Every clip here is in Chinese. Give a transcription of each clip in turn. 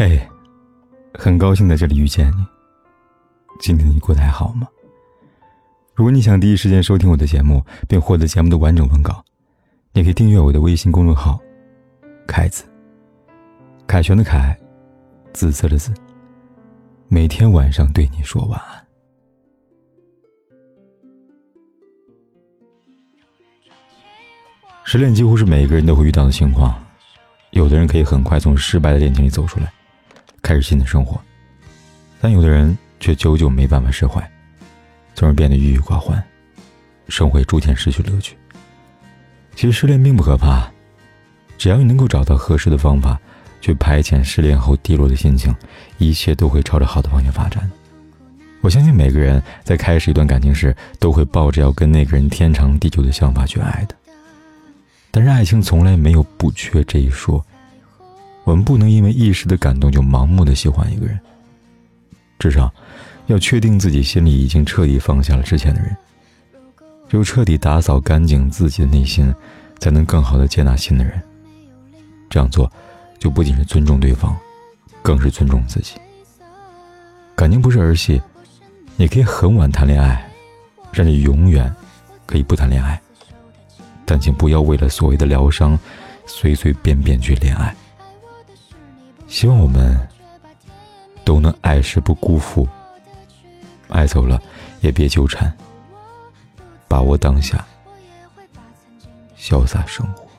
嘿，很高兴在这里遇见你。今天你过得还好吗？如果你想第一时间收听我的节目，并获得节目的完整文稿，你可以订阅我的微信公众号“凯子”。凯旋的凯，紫色的紫。每天晚上对你说晚安。失恋几乎是每一个人都会遇到的情况，有的人可以很快从失败的恋情里走出来。开始新的生活，但有的人却久久没办法释怀，从而变得郁郁寡欢，生活逐渐失去乐趣。其实失恋并不可怕，只要你能够找到合适的方法去排遣失恋后低落的心情，一切都会朝着好的方向发展。我相信每个人在开始一段感情时，都会抱着要跟那个人天长地久的想法去爱的。但是爱情从来没有不缺这一说。我们不能因为一时的感动就盲目的喜欢一个人，至少要确定自己心里已经彻底放下了之前的人。只有彻底打扫干净自己的内心，才能更好的接纳新的人。这样做，就不仅是尊重对方，更是尊重自己。感情不是儿戏，你可以很晚谈恋爱，甚至永远可以不谈恋爱，但请不要为了所谓的疗伤，随随便便去恋爱。希望我们都能爱时不辜负，爱走了也别纠缠，把握当下，潇洒生活。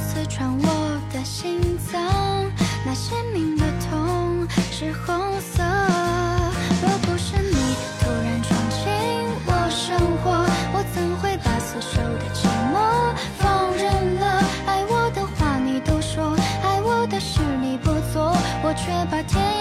刺穿我的心脏，那鲜明的痛是红色。若不是你突然闯进我生活，我怎会把死守的寂寞放任了？爱我的话你都说，爱我的事你不做，我却把天。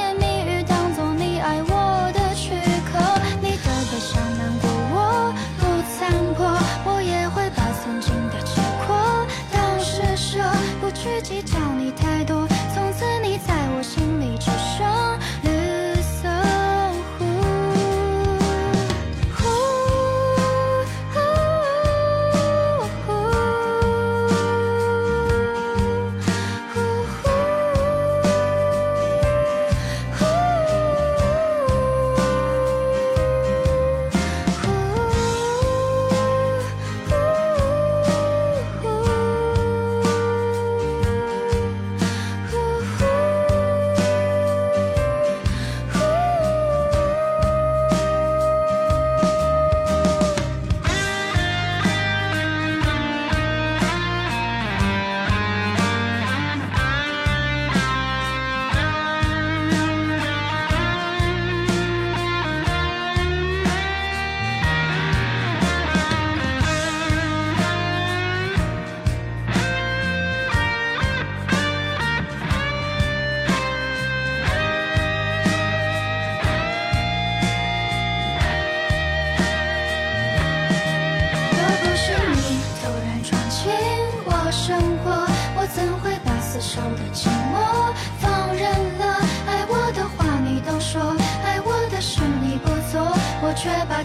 的寂寞放任了，爱我的话你都说，爱我的事你不做，我却把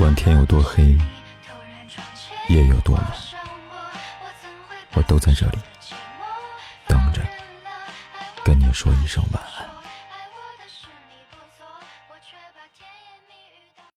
不管天有多黑，夜有多晚，我都在这里等着，跟你说一声晚安。